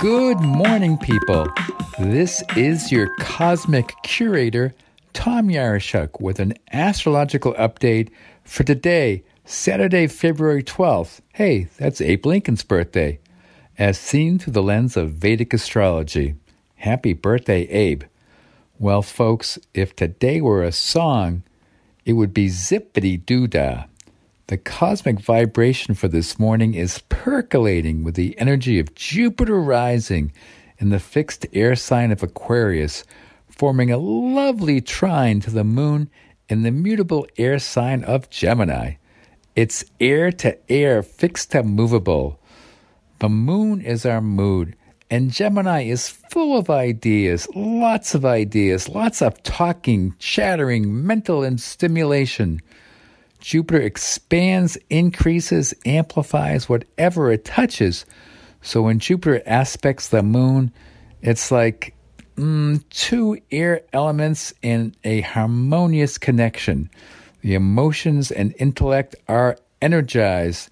Good morning, people. This is your cosmic curator, Tom Yaroshuk, with an astrological update for today, Saturday, February 12th. Hey, that's Abe Lincoln's birthday, as seen through the lens of Vedic astrology. Happy birthday, Abe. Well, folks, if today were a song, it would be Zippity Doo Dah. The cosmic vibration for this morning is percolating with the energy of Jupiter rising in the fixed air sign of Aquarius, forming a lovely trine to the moon in the mutable air sign of Gemini. It's air to air, fixed to movable. The moon is our mood, and Gemini is full of ideas, lots of ideas, lots of talking, chattering, mental and stimulation. Jupiter expands, increases, amplifies whatever it touches. So when Jupiter aspects the moon, it's like mm, two air elements in a harmonious connection. The emotions and intellect are energized,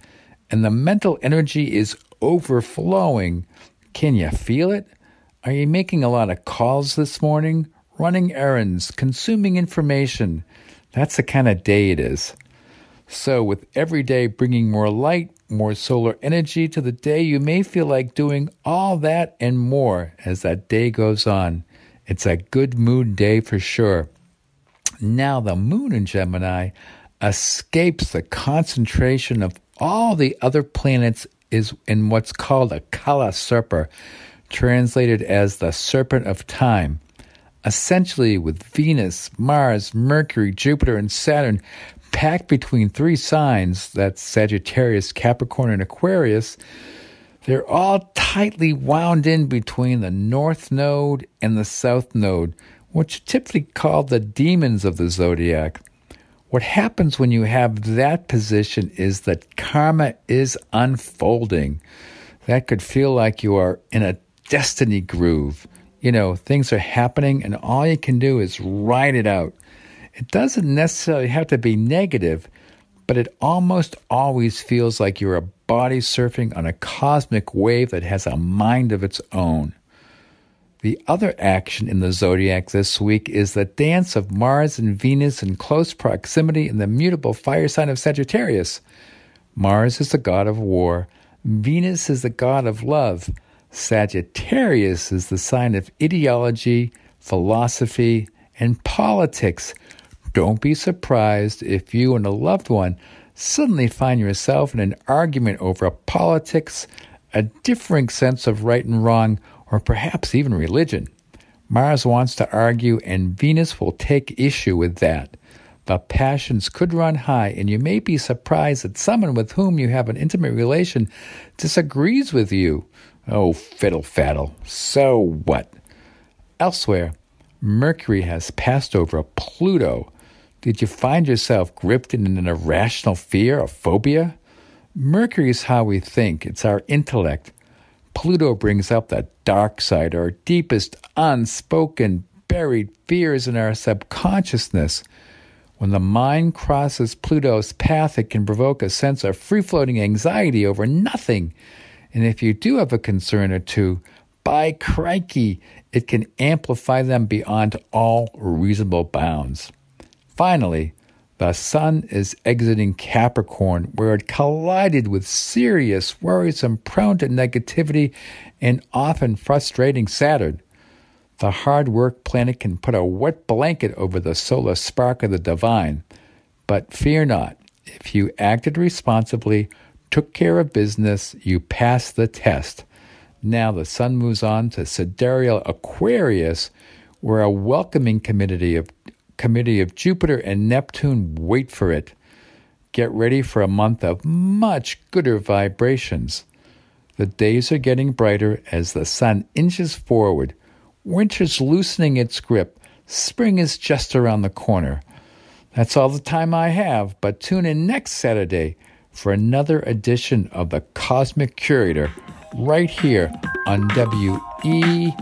and the mental energy is overflowing. Can you feel it? Are you making a lot of calls this morning? Running errands, consuming information? That's the kind of day it is. So, with every day bringing more light, more solar energy to the day, you may feel like doing all that and more as that day goes on. It's a good mood day for sure. Now, the moon in Gemini escapes the concentration of all the other planets is in what's called a Kala Sarpa, translated as the serpent of time. Essentially, with Venus, Mars, Mercury, Jupiter, and Saturn packed between three signs that's Sagittarius, Capricorn, and Aquarius. They're all tightly wound in between the North Node and the South Node, which are typically called the demons of the zodiac. What happens when you have that position is that karma is unfolding. That could feel like you are in a destiny groove. You know, things are happening, and all you can do is ride it out. It doesn't necessarily have to be negative, but it almost always feels like you're a body surfing on a cosmic wave that has a mind of its own. The other action in the zodiac this week is the dance of Mars and Venus in close proximity in the mutable fire sign of Sagittarius. Mars is the god of war, Venus is the god of love, Sagittarius is the sign of ideology, philosophy, and politics don't be surprised if you and a loved one suddenly find yourself in an argument over politics, a differing sense of right and wrong, or perhaps even religion. Mars wants to argue, and Venus will take issue with that. The passions could run high, and you may be surprised that someone with whom you have an intimate relation disagrees with you. Oh, fiddle faddle. So what? Elsewhere, Mercury has passed over Pluto, did you find yourself gripped in an irrational fear or phobia? Mercury is how we think, it's our intellect. Pluto brings up the dark side, our deepest, unspoken, buried fears in our subconsciousness. When the mind crosses Pluto's path, it can provoke a sense of free floating anxiety over nothing. And if you do have a concern or two, by crikey, it can amplify them beyond all reasonable bounds. Finally, the Sun is exiting Capricorn, where it collided with serious, worrisome, prone to negativity, and often frustrating Saturn. The hard work planet can put a wet blanket over the solar spark of the divine. But fear not, if you acted responsibly, took care of business, you passed the test. Now the sun moves on to sidereal Aquarius, where a welcoming community of committee of Jupiter and Neptune wait for it. Get ready for a month of much gooder vibrations. The days are getting brighter as the sun inches forward. Winter's loosening its grip. Spring is just around the corner. That's all the time I have, but tune in next Saturday for another edition of the Cosmic Curator right here on WERU.